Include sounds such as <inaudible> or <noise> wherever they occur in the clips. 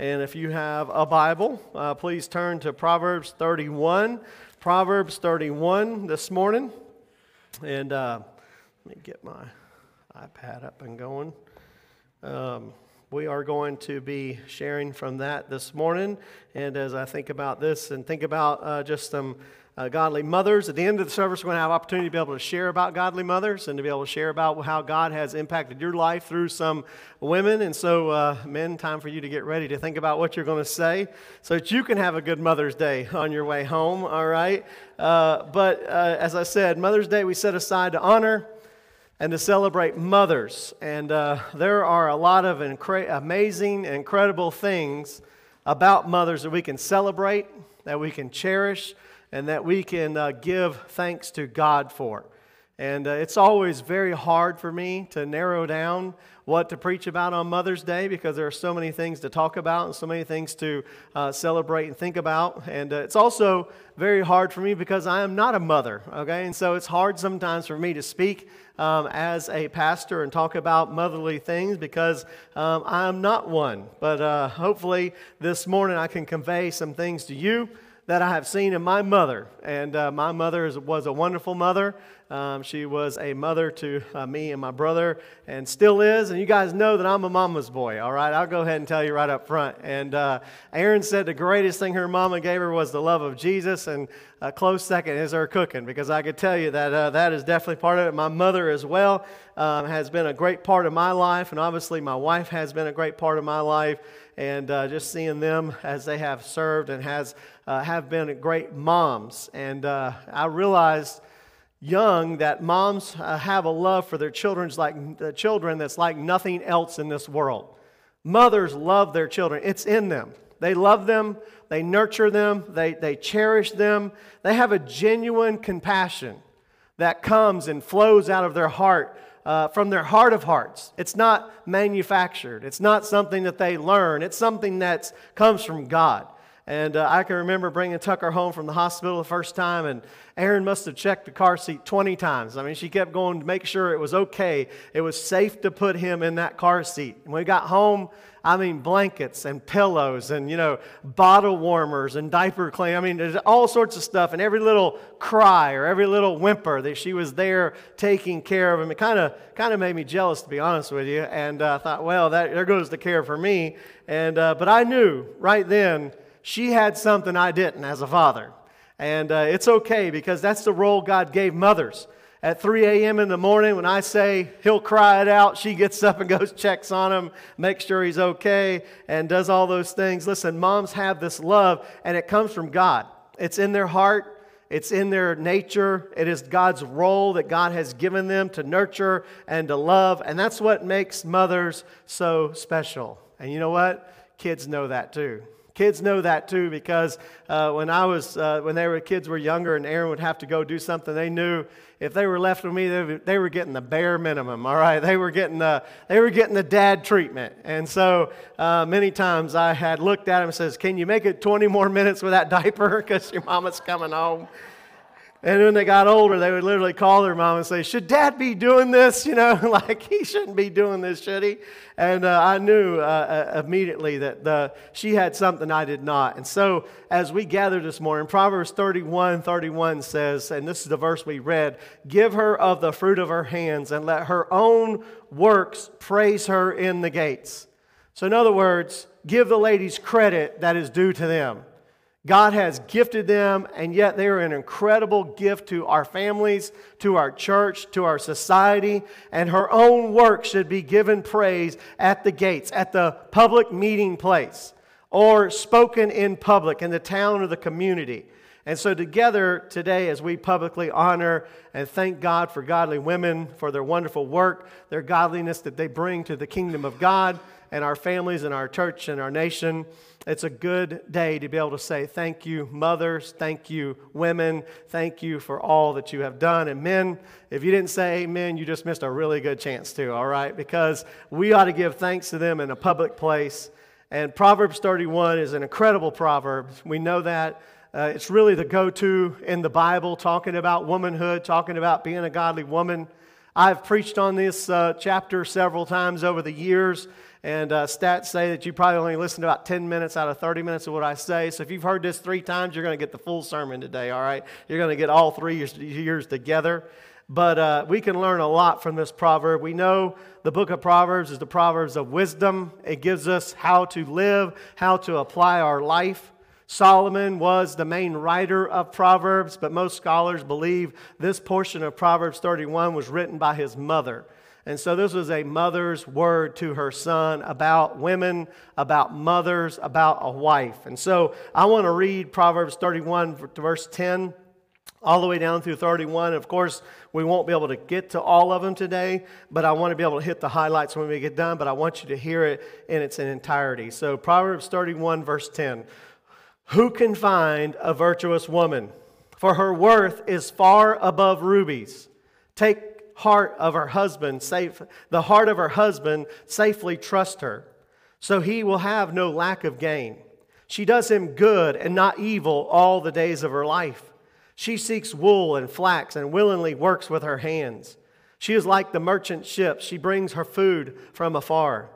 And if you have a Bible, uh, please turn to Proverbs 31. Proverbs 31 this morning. And uh, let me get my iPad up and going. Um, we are going to be sharing from that this morning. And as I think about this and think about uh, just some uh, godly mothers. At the end of the service, we're going to have opportunity to be able to share about godly mothers and to be able to share about how God has impacted your life through some women. And so, uh, men, time for you to get ready to think about what you're going to say so that you can have a good Mother's Day on your way home, all right? Uh, but uh, as I said, Mother's Day we set aside to honor and to celebrate mothers. And uh, there are a lot of incre- amazing, incredible things about mothers that we can celebrate, that we can cherish and that we can uh, give thanks to God for. And uh, it's always very hard for me to narrow down what to preach about on Mother's Day because there are so many things to talk about and so many things to uh, celebrate and think about. And uh, it's also very hard for me because I am not a mother, okay? And so it's hard sometimes for me to speak um, as a pastor and talk about motherly things because um, I'm not one. But uh, hopefully this morning I can convey some things to you that I have seen in my mother. And uh, my mother is, was a wonderful mother. Um, she was a mother to uh, me and my brother, and still is. And you guys know that I'm a mama's boy, all right? I'll go ahead and tell you right up front. And uh, Erin said the greatest thing her mama gave her was the love of Jesus, and a close second is her cooking, because I could tell you that uh, that is definitely part of it. My mother, as well, um, has been a great part of my life, and obviously my wife has been a great part of my life and uh, just seeing them as they have served and has uh, have been great moms. And uh, I realized young that moms uh, have a love for their children's like children that's like nothing else in this world. Mothers love their children. It's in them. They love them, they nurture them, they, they cherish them. They have a genuine compassion that comes and flows out of their heart uh, from their heart of hearts. It's not manufactured, it's not something that they learn, it's something that comes from God. And uh, I can remember bringing Tucker home from the hospital the first time, and Erin must have checked the car seat 20 times. I mean, she kept going to make sure it was okay. It was safe to put him in that car seat. And when we got home, I mean, blankets and pillows and, you know, bottle warmers and diaper clean. I mean, there's all sorts of stuff. And every little cry or every little whimper that she was there taking care of him, it kind of kind of made me jealous, to be honest with you. And I uh, thought, well, that, there goes the care for me. And, uh, but I knew right then she had something I didn't as a father. And uh, it's okay because that's the role God gave mothers at 3 a.m. in the morning when I say he'll cry it out, she gets up and <laughs> goes, checks on him, makes sure he's okay, and does all those things. Listen, moms have this love, and it comes from God. It's in their heart. It's in their nature. It is God's role that God has given them to nurture and to love. And that's what makes mothers so special. And you know what? Kids know that too. Kids know that too because uh, when I was uh, when they were kids were younger and Erin would have to go do something, they knew if they were left with me, they, they were getting the bare minimum. All right, they were getting the they were getting the dad treatment. And so uh, many times I had looked at him and says, "Can you make it 20 more minutes with that <laughs> diaper because your mama's coming home?" And when they got older, they would literally call their mom and say, Should dad be doing this? <laughs> You know, <laughs> like he shouldn't be doing this, should he? And uh, I knew uh, uh, immediately that the, she had something I did not. And so as we gather this morning, Proverbs 31 31 says, and this is the verse we read Give her of the fruit of her hands and let her own works praise her in the gates. So, in other words, give the ladies credit that is due to them. God has gifted them, and yet they are an incredible gift to our families, to our church, to our society, and her own work should be given praise at the gates, at the public meeting place, or spoken in public in the town or the community. And so, together today, as we publicly honor and thank God for godly women, for their wonderful work, their godliness that they bring to the kingdom of God and our families and our church and our nation, it's a good day to be able to say, Thank you, mothers. Thank you, women. Thank you for all that you have done. And men, if you didn't say amen, you just missed a really good chance too, all right? Because we ought to give thanks to them in a public place. And Proverbs 31 is an incredible proverb. We know that. Uh, it's really the go to in the Bible, talking about womanhood, talking about being a godly woman. I've preached on this uh, chapter several times over the years, And uh, stats say that you probably only listen to about 10 minutes out of 30 minutes of what I say. So if you've heard this three times, you're going to get the full sermon today, all right? You're going to get all three years, years together. But uh, we can learn a lot from this proverb. We know the book of Proverbs is the Proverbs of wisdom, it gives us how to live, how to apply our life. Solomon was the main writer of Proverbs, but most scholars believe this portion of Proverbs 31 was written by his mother. And so this was a mother's word to her son about women, about mothers, about a wife. And so I want to read Proverbs 31, verse 10, all the way down through 31. Of course, we won't be able to get to all of them today, but I want to be able to hit the highlights when we get done, but I want you to hear it in its entirety. So Proverbs 31, verse 10. Who can find a virtuous woman? For her worth is far above rubies. Take heart of her husband, safe, the heart of her husband, safely trust her, so he will have no lack of gain. She does him good and not evil all the days of her life. She seeks wool and flax and willingly works with her hands. She is like the merchant ships. She brings her food from afar.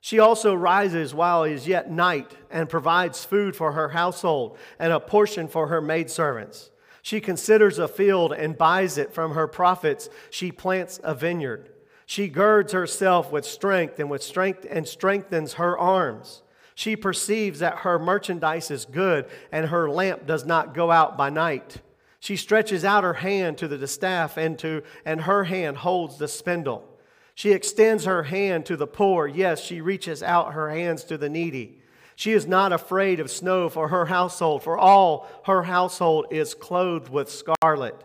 She also rises while it is yet night and provides food for her household and a portion for her maidservants. She considers a field and buys it from her profits. She plants a vineyard. She girds herself with strength and with strength and strengthens her arms. She perceives that her merchandise is good and her lamp does not go out by night. She stretches out her hand to the distaff and to and her hand holds the spindle. She extends her hand to the poor. Yes, she reaches out her hands to the needy. She is not afraid of snow for her household, for all her household is clothed with scarlet.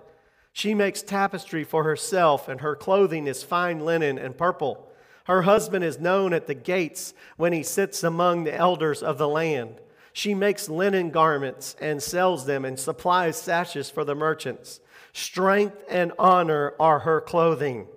She makes tapestry for herself, and her clothing is fine linen and purple. Her husband is known at the gates when he sits among the elders of the land. She makes linen garments and sells them, and supplies sashes for the merchants. Strength and honor are her clothing.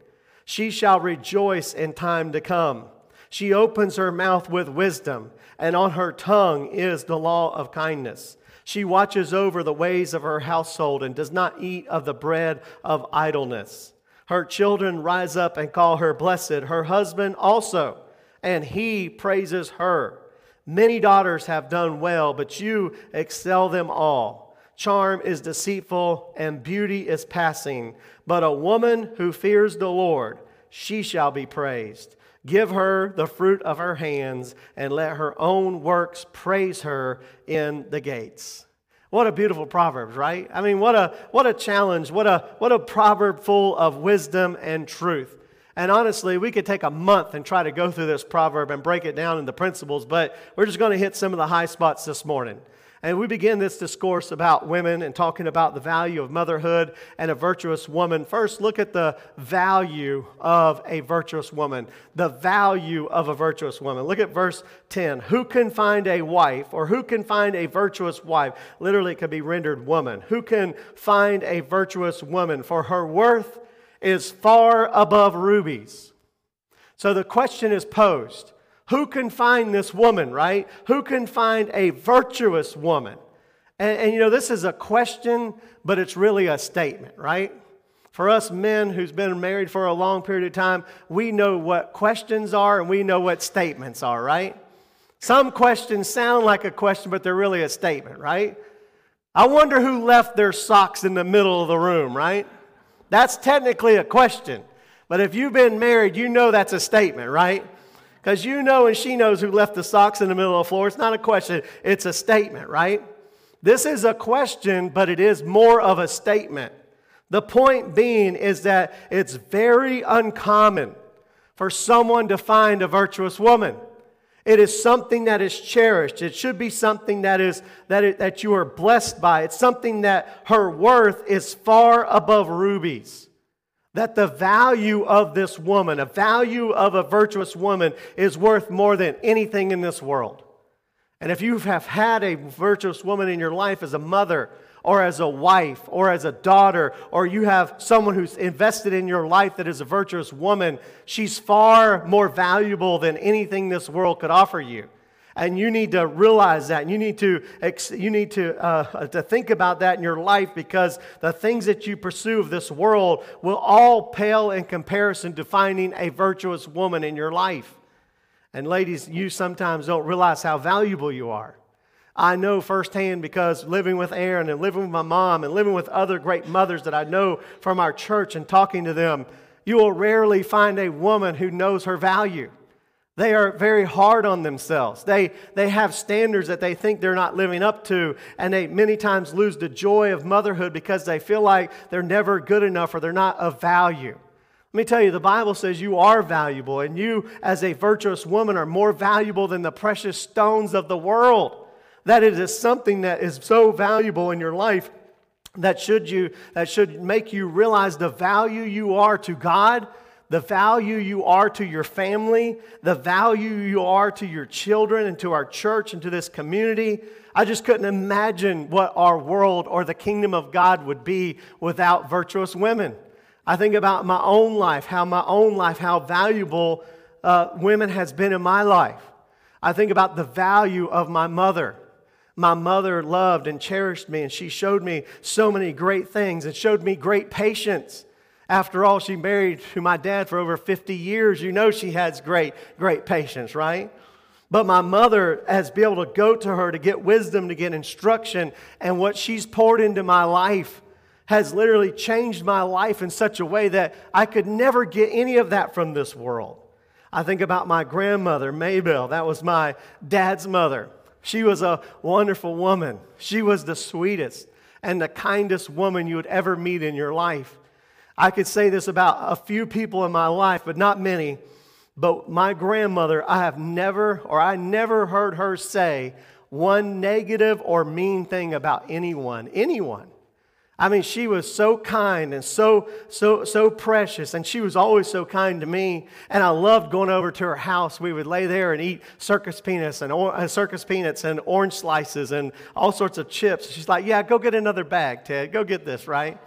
She shall rejoice in time to come. She opens her mouth with wisdom and on her tongue is the law of kindness. She watches over the ways of her household and does not eat of the bread of idleness. Her children rise up and call her blessed, her husband also, and he praises her. Many daughters have done well, but you excel them all. Charm is deceitful and beauty is passing, but a woman who fears the Lord, she shall be praised. Give her the fruit of her hands, and let her own works praise her in the gates. What a beautiful proverb, right? I mean, what a, what a challenge, what a, what a proverb full of wisdom and truth. And honestly, we could take a month and try to go through this proverb and break it down into principles, but we're just going to hit some of the high spots this morning. And we begin this discourse about women and talking about the value of motherhood and a virtuous woman. First, look at the value of a virtuous woman. The value of a virtuous woman. Look at verse 10. Who can find a wife or who can find a virtuous wife? Literally, it could be rendered woman. Who can find a virtuous woman? For her worth is far above rubies. So the question is posed who can find this woman, right? Who can find a virtuous woman? And, and, you know, this is a question, but it's really a statement, right? For us men who's been married for a long period of time, we know what questions are and we know what statements are, right? Some questions sound like a question, but they're really a statement, right? I wonder who left their socks in the middle of the room, right? That's technically a question. But if you've been married, you know that's a statement, right? Because you know and she knows who left the socks in the middle of the floor. It's not a question, it's a statement, right? This is a question, but it is more of a statement. The point being is that it's very uncommon for someone to find a virtuous woman. It is something that is cherished. It should be something that is that, it, that you are blessed by. It's something that her worth is far above rubies that the value of this woman, a value of a virtuous woman, is worth more than anything in this world. And if you have had a virtuous woman in your life as a mother, or as a wife, or as a daughter, or you have someone who's invested in your life that is a virtuous woman, she's far more valuable than anything this world could offer you. And you need to realize that. You need to, you need to, uh, to think about that in your life because the things that you pursue of this world will all pale in comparison to finding a virtuous woman in your life. And ladies, you sometimes don't realize how valuable you are. I know firsthand because living with Erin and living with my mom and living with other great mothers that I know from our church and talking to them, you will rarely find a woman who knows her value. They are very hard on themselves. They, they have standards that they think they're not living up to, and they many times lose the joy of motherhood because they feel like they're never good enough or they're not of value. Let me tell you, the Bible says you are valuable, and you, as a virtuous woman, are more valuable than the precious stones of the world. That it is something that is so valuable in your life that should, you, that should make you realize the value you are to God the value you are to your family, the value you are to your children and to our church and to this community. I just couldn't imagine what our world or the kingdom of God would be without virtuous women. I think about my own life, how my own life, how valuable uh, women has been in my life. I think about the value of my mother. My mother loved and cherished me, and she showed me so many great things and showed me great patience. After all, she married to my dad for over 50 years. You know she has great, great patience, right? But my mother has been able to go to her to get wisdom, to get instruction, and what she's poured into my life has literally changed my life in such a way that I could never get any of that from this world. I think about my grandmother, Maybelle. That was my dad's mother. She was a wonderful woman. She was the sweetest and the kindest woman you would ever meet in your life. I could say this about a few people in my life, but not many. But my grandmother, I have never, or I never heard her say one negative or mean thing about anyone. Anyone. I mean, she was so kind and so, so, so precious, and she was always so kind to me. And I loved going over to her house. We would lay there and eat circus peanuts and uh, circus peanuts and orange slices and all sorts of chips. She's like, "Yeah, go get another bag, Ted. Go get this, right?"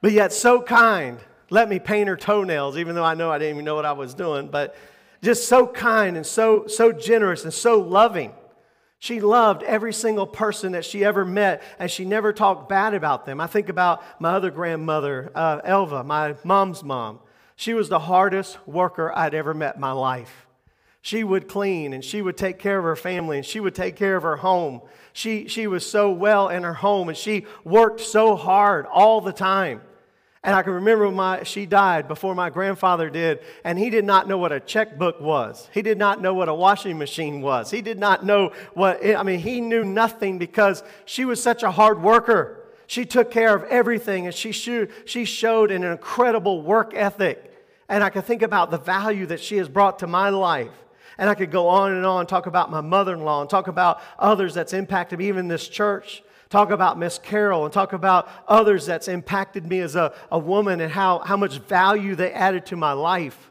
But yet so kind. Let me paint her toenails, even though I know I didn't even know what I was doing, but just so kind and so, so generous and so loving. She loved every single person that she ever met, and she never talked bad about them. I think about my other grandmother, uh, Elva, my mom's mom. She was the hardest worker I'd ever met in my life. She would clean and she would take care of her family and she would take care of her home. She, she was so well in her home and she worked so hard all the time. And I can remember my, she died before my grandfather did, and he did not know what a checkbook was. He did not know what a washing machine was. He did not know what, I mean, he knew nothing because she was such a hard worker. She took care of everything, and she, showed, she showed an incredible work ethic. And I can think about the value that she has brought to my life. And I could go on and on, talk about my mother in law, and talk about others that's impacted me, even this church talk about Miss Carol and talk about others that's impacted me as a, a woman and how, how much value they added to my life.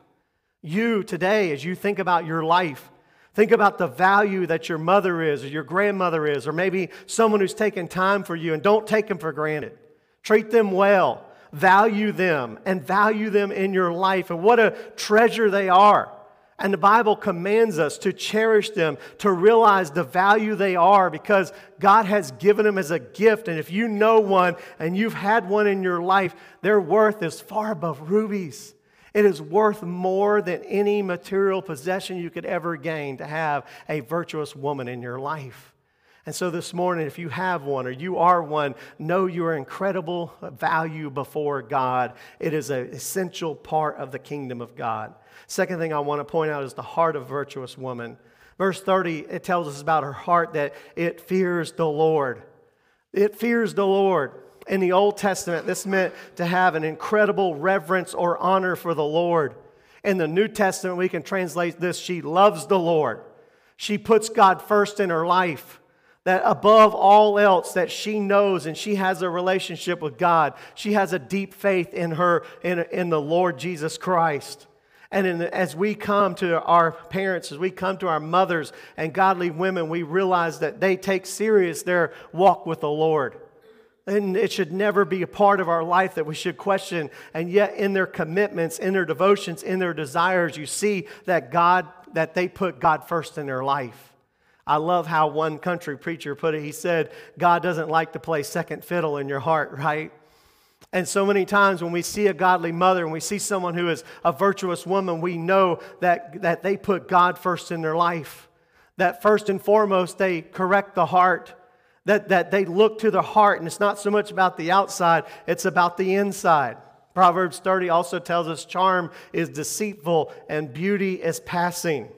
You today, as you think about your life, think about the value that your mother is or your grandmother is, or maybe someone who's taken time for you and don't take them for granted. Treat them well, value them, and value them in your life. And what a treasure they are. And the Bible commands us to cherish them, to realize the value they are because God has given them as a gift. And if you know one and you've had one in your life, their worth is far above rubies. It is worth more than any material possession you could ever gain to have a virtuous woman in your life. And so this morning, if you have one or you are one, know your incredible value before God. It is an essential part of the kingdom of God. Second thing I want to point out is the heart of virtuous woman. Verse 30, it tells us about her heart that it fears the Lord. It fears the Lord. In the Old Testament, this meant to have an incredible reverence or honor for the Lord. In the New Testament, we can translate this she loves the Lord. She puts God first in her life. That above all else, that she knows and she has a relationship with God. She has a deep faith in her, in, in the Lord Jesus Christ. And in, as we come to our parents, as we come to our mothers and godly women, we realize that they take serious their walk with the Lord. And it should never be a part of our life that we should question. And yet, in their commitments, in their devotions, in their desires, you see that God, that they put God first in their life. I love how one country preacher put it. He said, God doesn't like to play second fiddle in your heart, right? And so many times when we see a godly mother and we see someone who is a virtuous woman, we know that, that they put God first in their life. That first and foremost, they correct the heart. That, that they look to the heart, and it's not so much about the outside, it's about the inside. Proverbs 30 also tells us charm is deceitful and beauty is passing.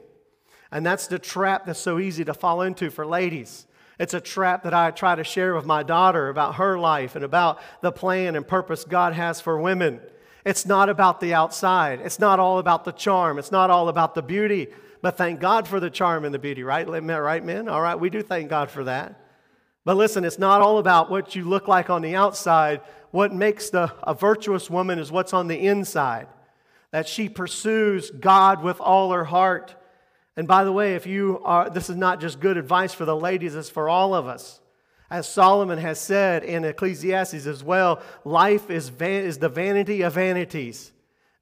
And that's the trap that's so easy to fall into for ladies. It's a trap that I try to share with my daughter about her life and about the plan and purpose God has for women. It's not about the outside. It's not all about the charm. It's not all about the beauty. But thank God for the charm and the beauty, right? Right, men? All right, we do thank God for that. But listen, it's not all about what you look like on the outside. What makes the, a virtuous woman is what's on the inside. That she pursues God with all her heart and by the way, if you are, this is not just good advice for the ladies, it's for all of us. As Solomon has said in Ecclesiastes as well, life is, van, is the vanity of vanities.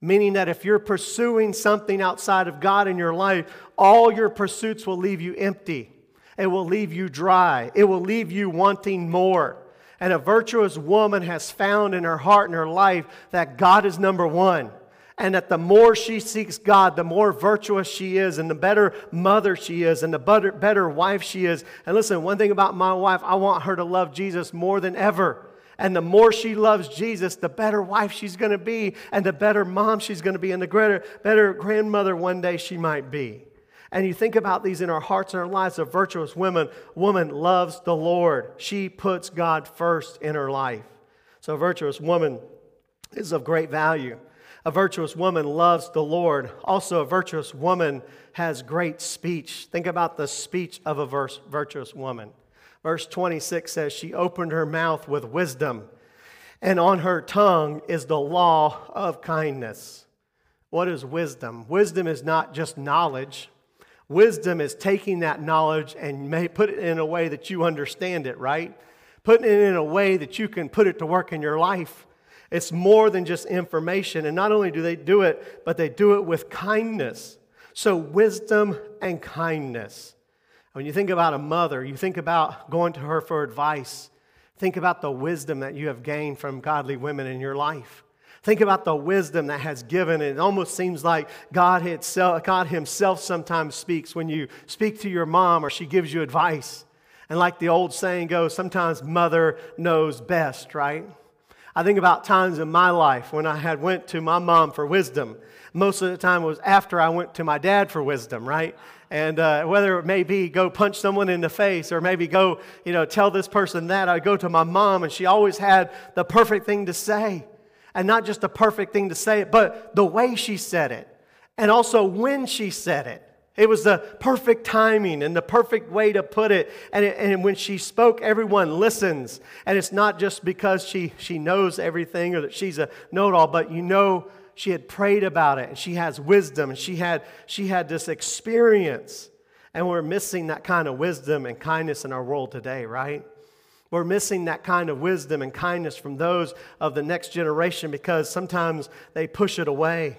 Meaning that if you're pursuing something outside of God in your life, all your pursuits will leave you empty. It will leave you dry. It will leave you wanting more. And a virtuous woman has found in her heart and her life that God is number one and that the more she seeks God, the more virtuous she is, and the better mother she is, and the better, better wife she is. And listen, one thing about my wife, I want her to love Jesus more than ever. And the more she loves Jesus, the better wife she's going to be, and the better mom she's going to be, and the greater, better grandmother one day she might be. And you think about these in our hearts and our lives. A virtuous woman, woman loves the Lord. She puts God first in her life. So a virtuous woman is of great value. A virtuous woman loves the Lord. Also, a virtuous woman has great speech. Think about the speech of a verse, virtuous woman. Verse 26 says, She opened her mouth with wisdom, and on her tongue is the law of kindness. What is wisdom? Wisdom is not just knowledge. Wisdom is taking that knowledge and may put it in a way that you understand it, right? Putting it in a way that you can put it to work in your life. It's more than just information. And not only do they do it, but they do it with kindness. So, wisdom and kindness. When you think about a mother, you think about going to her for advice. Think about the wisdom that you have gained from godly women in your life. Think about the wisdom that has given. It almost seems like God, itself, God Himself sometimes speaks when you speak to your mom or she gives you advice. And like the old saying goes, sometimes mother knows best, right? I think about times in my life when I had went to my mom for wisdom. Most of the time was after I went to my dad for wisdom, right? And uh, whether it may be go punch someone in the face or maybe go, you know, tell this person that, I'd go to my mom and she always had the perfect thing to say. And not just the perfect thing to say it, but the way she said it. And also when she said it. It was the perfect timing and the perfect way to put it. And, it, and when she spoke, everyone listens. And it's not just because she, she knows everything or that she's a know it all, but you know she had prayed about it and she has wisdom and she had, she had this experience. And we're missing that kind of wisdom and kindness in our world today, right? We're missing that kind of wisdom and kindness from those of the next generation because sometimes they push it away.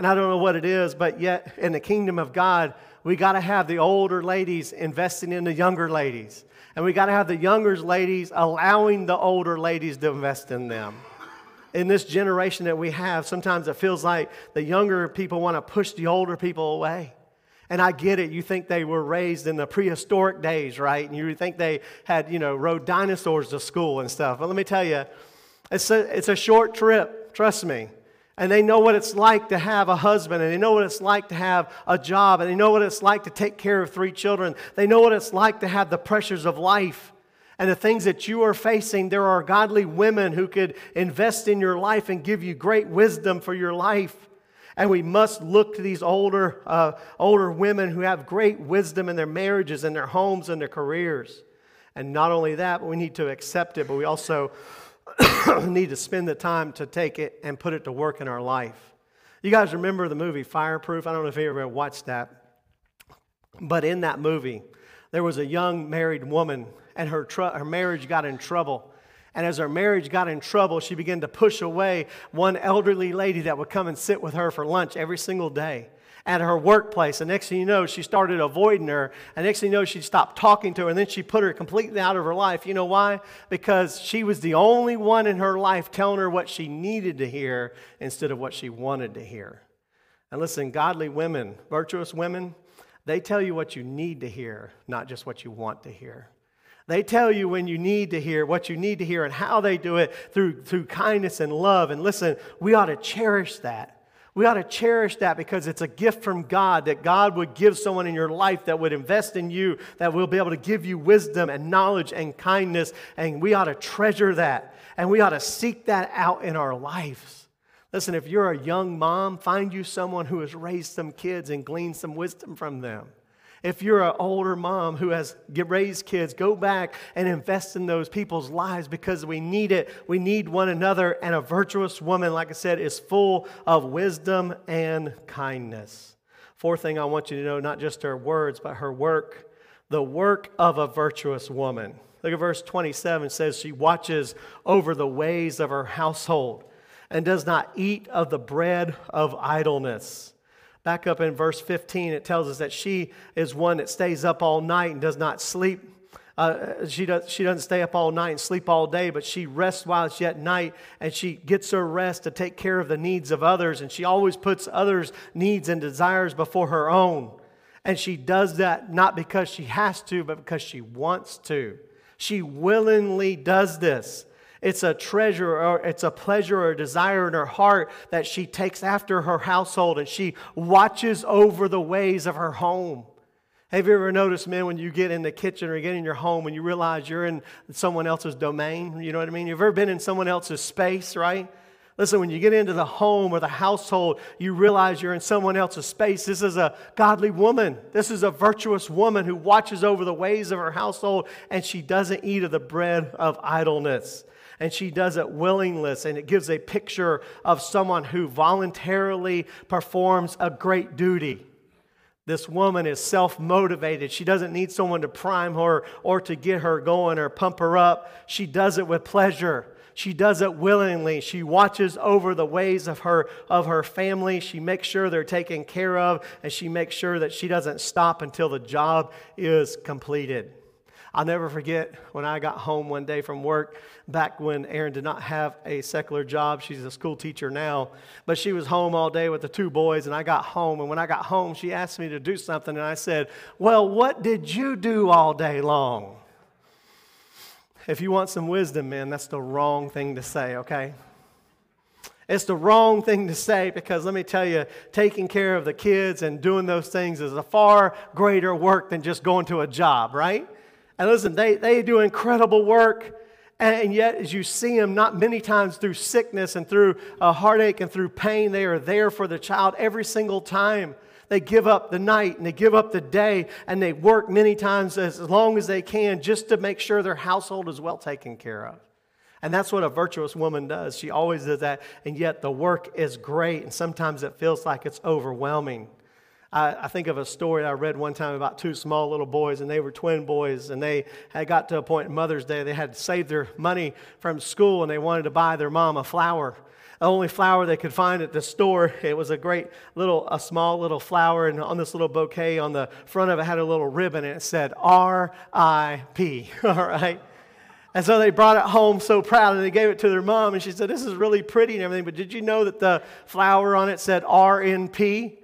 And I don't know what it is, but yet in the kingdom of God, we got to have the older ladies investing in the younger ladies. And we got to have the younger ladies allowing the older ladies to invest in them. In this generation that we have, sometimes it feels like the younger people want to push the older people away. And I get it. You think they were raised in the prehistoric days, right? And you think they had, you know, rode dinosaurs to school and stuff. But let me tell you, it's a, it's a short trip. Trust me and they know what it's like to have a husband, and they know what it's like to have a job, and they know what it's like to take care of three children. They know what it's like to have the pressures of life and the things that you are facing. There are godly women who could invest in your life and give you great wisdom for your life. And we must look to these older, uh, older women who have great wisdom in their marriages and their homes and their careers. And not only that, but we need to accept it, but we also <coughs> need to spend the time to take it and put it to work in our life. You guys remember the movie Fireproof? I don't know if you ever watched that. But in that movie, there was a young married woman, and her, tr- her marriage got in trouble. And as her marriage got in trouble, she began to push away one elderly lady that would come and sit with her for lunch every single day. At her workplace. And next thing you know, she started avoiding her. And next thing you know, she stopped talking to her. And then she put her completely out of her life. You know why? Because she was the only one in her life telling her what she needed to hear instead of what she wanted to hear. And listen, godly women, virtuous women, they tell you what you need to hear, not just what you want to hear. They tell you when you need to hear, what you need to hear, and how they do it through, through kindness and love. And listen, we ought to cherish that. We ought to cherish that because it's a gift from God that God would give someone in your life that would invest in you, that will be able to give you wisdom and knowledge and kindness. And we ought to treasure that. And we ought to seek that out in our lives. Listen, if you're a young mom, find you someone who has raised some kids and gleaned some wisdom from them. If you're an older mom who has raised kids, go back and invest in those people's lives because we need it. We need one another. And a virtuous woman, like I said, is full of wisdom and kindness. Fourth thing I want you to know not just her words, but her work. The work of a virtuous woman. Look at verse 27 it says, She watches over the ways of her household and does not eat of the bread of idleness. Back up in verse 15, it tells us that she is one that stays up all night and does not sleep. Uh, she, does, she doesn't stay up all night and sleep all day, but she rests while it's yet night and she gets her rest to take care of the needs of others. And she always puts others' needs and desires before her own. And she does that not because she has to, but because she wants to. She willingly does this. It's a treasure or it's a pleasure or a desire in her heart that she takes after her household and she watches over the ways of her home. Have you ever noticed, men, when you get in the kitchen or you get in your home and you realize you're in someone else's domain? You know what I mean? You've ever been in someone else's space, right? Listen, when you get into the home or the household, you realize you're in someone else's space. This is a godly woman. This is a virtuous woman who watches over the ways of her household and she doesn't eat of the bread of idleness and she does it willingly. And it gives a picture of someone who voluntarily performs a great duty. This woman is self motivated. She doesn't need someone to prime her or to get her going or pump her up. She does it with pleasure. She does it willingly. She watches over the ways of her, of her family. She makes sure they're taken care of, and she makes sure that she doesn't stop until the job is completed. I'll never forget when I got home one day from work back when Erin did not have a secular job. She's a school teacher now, but she was home all day with the two boys, and I got home. And when I got home, she asked me to do something, and I said, Well, what did you do all day long? If you want some wisdom, man, that's the wrong thing to say, okay? It's the wrong thing to say because let me tell you, taking care of the kids and doing those things is a far greater work than just going to a job, right? And listen, they, they do incredible work. And yet, as you see them, not many times through sickness and through heartache and through pain, they are there for the child every single time. They give up the night and they give up the day and they work many times as long as they can just to make sure their household is well taken care of. And that's what a virtuous woman does. She always does that. And yet, the work is great. And sometimes it feels like it's overwhelming. I, I, think of a story I read one time about two small little boys, and they were twin boys, and they had got to a point in Mother's Day they had saved their money from school, and they wanted to buy their mom a flower. The only flower they could find at the store. It was a great little, a small little flower, and on this little bouquet, on the front of it had a little ribbon, and it said R.I.P. <laughs> All right. And so they brought it home so proud and they gave it to their mom. And she said, This is really pretty and everything, but did you know that the flower on it said RNP?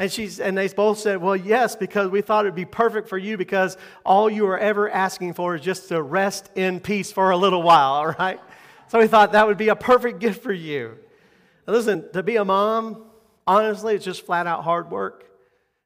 And, she's, and they both said, Well, yes, because we thought it would be perfect for you because all you are ever asking for is just to rest in peace for a little while, all <laughs> right? So we thought that would be a perfect gift for you. Now listen, to be a mom, honestly, it's just flat out hard work.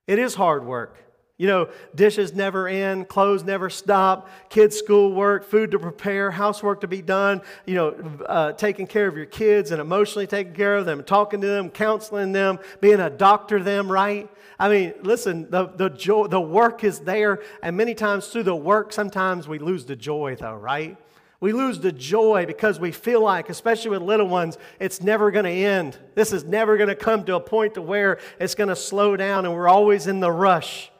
It is hard work. You know, dishes never end, clothes never stop, kids' schoolwork, food to prepare, housework to be done, you know, uh, taking care of your kids and emotionally taking care of them, talking to them, counseling them, being a doctor to them, right? I mean, listen, the, the, joy, the work is there, and many times through the work, sometimes we lose the joy, though, right? We lose the joy because we feel like, especially with little ones, it's never going to end. This is never going to come to a point to where it's going to slow down, and we're always in the rush.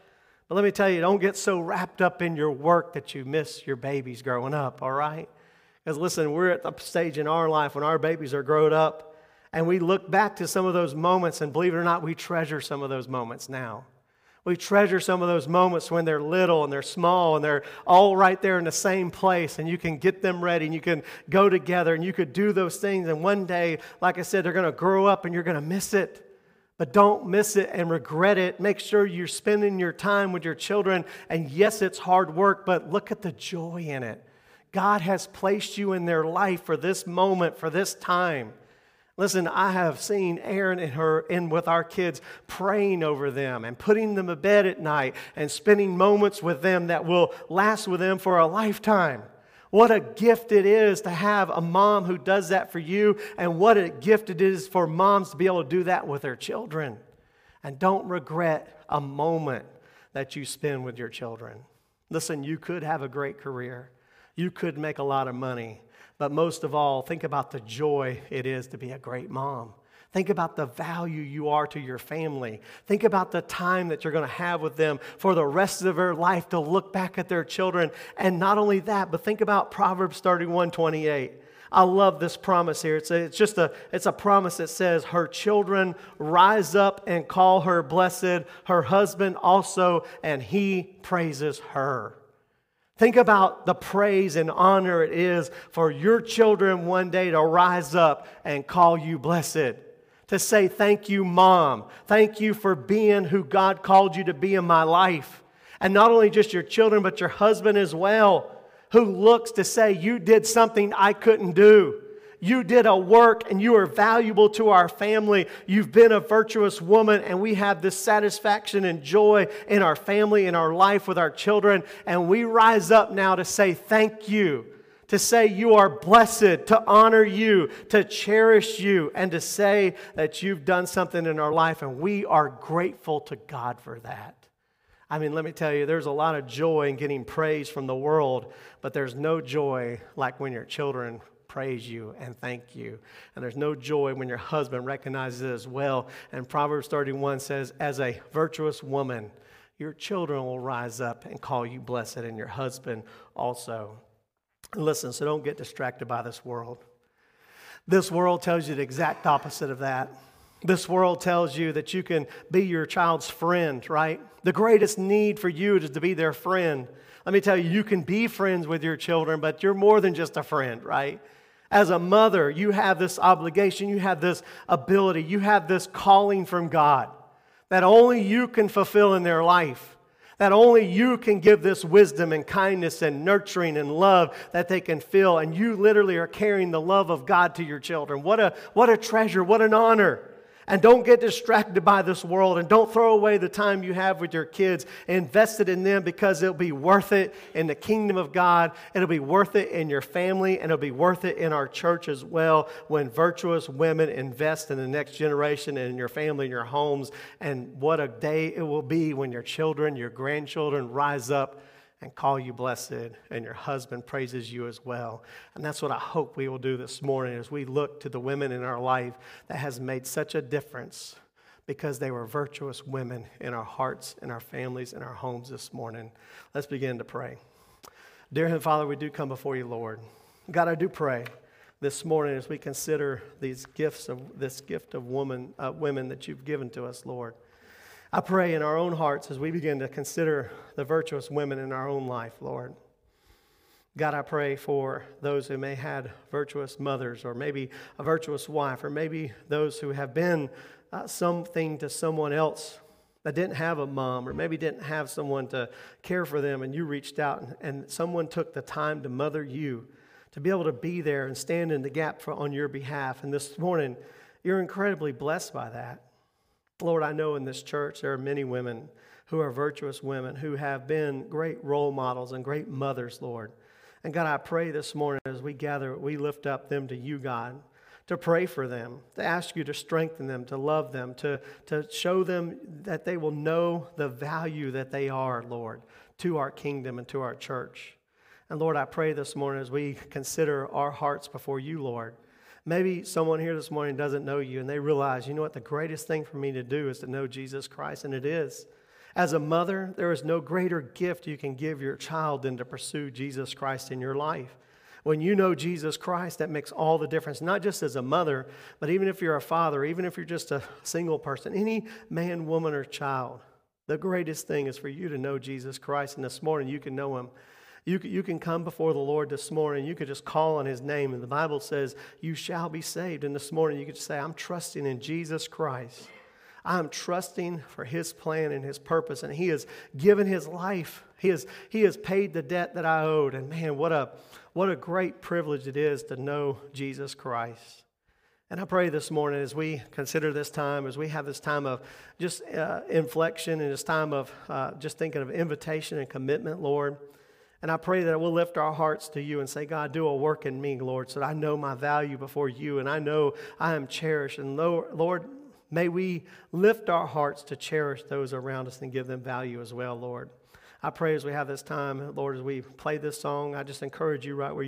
But let me tell you, don't get so wrapped up in your work that you miss your babies growing up, all right? Because listen, we're at the stage in our life when our babies are grown up And we look back to some of those moments, and believe it or not, we treasure some of those moments now. We treasure some of those moments when they're little and they're small and they're all right there in the same place, and you can get them ready and you can go together and you could do those things. And one day, like I said, they're going to grow up and you're going to miss it. But don't miss it and regret it. Make sure you're spending your time with your children. And yes, it's hard work, but look at the joy in it. God has placed you in their life for this moment, for this time. Listen, I have seen Erin and her in with our kids praying over them and putting them to bed at night and spending moments with them that will last with them for a lifetime. What a gift it is to have a mom who does that for you, and what a gift it is for moms to be able to do that with their children. And don't regret a moment that you spend with your children. Listen, you could have a great career, you could make a lot of money, but most of all, think about the joy it is to be a great mom. Think about the value you are to your family. Think about the time that you're going to have with them for the rest of their life to look back at their children. And not only that, but think about Proverbs 31 28. I love this promise here. It's, a, it's just a, it's a promise that says, Her children rise up and call her blessed, her husband also, and he praises her. Think about the praise and honor it is for your children one day to rise up and call you blessed. To say, Thank you, mom. Thank you for being who God called you to be in my life. And not only just your children, but your husband as well, who looks to say, You did something I couldn't do. You did a work and you are valuable to our family. You've been a virtuous woman, and we have this satisfaction and joy in our family, in our life with our children. And we rise up now to say thank you, to say you are blessed, to honor you, to cherish you, and to say that you've done something in our life. And we are grateful to God for that. I mean, let me tell you, there's a lot of joy in getting praise from the world, but there's no joy like when your children praise you and thank you. And there's no joy when your husband recognizes it as well. And Proverbs 31 says, As a virtuous woman, your children will rise up and call you blessed, and your husband also. Listen, so don't get distracted by this world. This world tells you the exact opposite of that. This world tells you that you can be your child's friend, right? The greatest need for you is to be their friend. Let me tell you, you can be friends with your children, but you're more than just a friend, right? As a mother, you have this obligation, you have this ability, you have this calling from God that only you can fulfill in their life. That only you can give this wisdom and kindness and nurturing and love that they can feel. And you literally are carrying the love of God to your children. What a, what a treasure, what an honor. And don't get distracted by this world and don't throw away the time you have with your kids. Invest it in them because it'll be worth it in the kingdom of God. It'll be worth it in your family and it'll be worth it in our church as well when virtuous women invest in the next generation and in your family and your homes. And what a day it will be when your children, your grandchildren rise up and call you blessed, and your husband praises you as well. And that's what I hope we will do this morning as we look to the women in our life that has made such a difference because they were virtuous women in our hearts, in our families, in our homes this morning. Let's begin to pray. Dear Heavenly Father, we do come before you, Lord. God, I do pray this morning as we consider these gifts of this gift of woman, uh, women that you've given to us, Lord. I pray in our own hearts as we begin to consider the virtuous women in our own life, Lord. God, I pray for those who may had virtuous mothers, or maybe a virtuous wife, or maybe those who have been uh, something to someone else that didn't have a mom, or maybe didn't have someone to care for them, and you reached out and, and someone took the time to mother you, to be able to be there and stand in the gap for, on your behalf. And this morning, you're incredibly blessed by that. Lord, I know in this church there are many women who are virtuous women who have been great role models and great mothers, Lord. And God, I pray this morning as we gather, we lift up them to you, God, to pray for them, to ask you to strengthen them, to love them, to, to show them that they will know the value that they are, Lord, to our kingdom and to our church. And Lord, I pray this morning as we consider our hearts before you, Lord, Maybe someone here this morning doesn't know you and they realize, you know what, the greatest thing for me to do is to know Jesus Christ, and it is. As a mother, there is no greater gift you can give your child than to pursue Jesus Christ in your life. When you know Jesus Christ, that makes all the difference, not just as a mother, but even if you're a father, even if you're just a single person, any man, woman, or child. The greatest thing is for you to know Jesus Christ, and this morning you can know him. You you can come before the Lord this morning. You could just call on his name, and the Bible says, You shall be saved. And this morning you could say, I'm trusting in Jesus Christ. I'm trusting for his plan and his purpose, and he has given his life. He has, he has paid the debt that I owed. And man, what a, what a great privilege it is to know Jesus Christ. And I pray this morning as we consider this time, as we have this time of just uh, inflection and this time of uh, just thinking of invitation and commitment, Lord. And I pray that we'll lift our hearts to you and say, God, do a work in me, Lord, so that I know my value before you and I know I am cherished. And Lord, may we lift our hearts to cherish those around us and give them value as well, Lord. I pray as we have this time, Lord, as we play this song, I just encourage you right where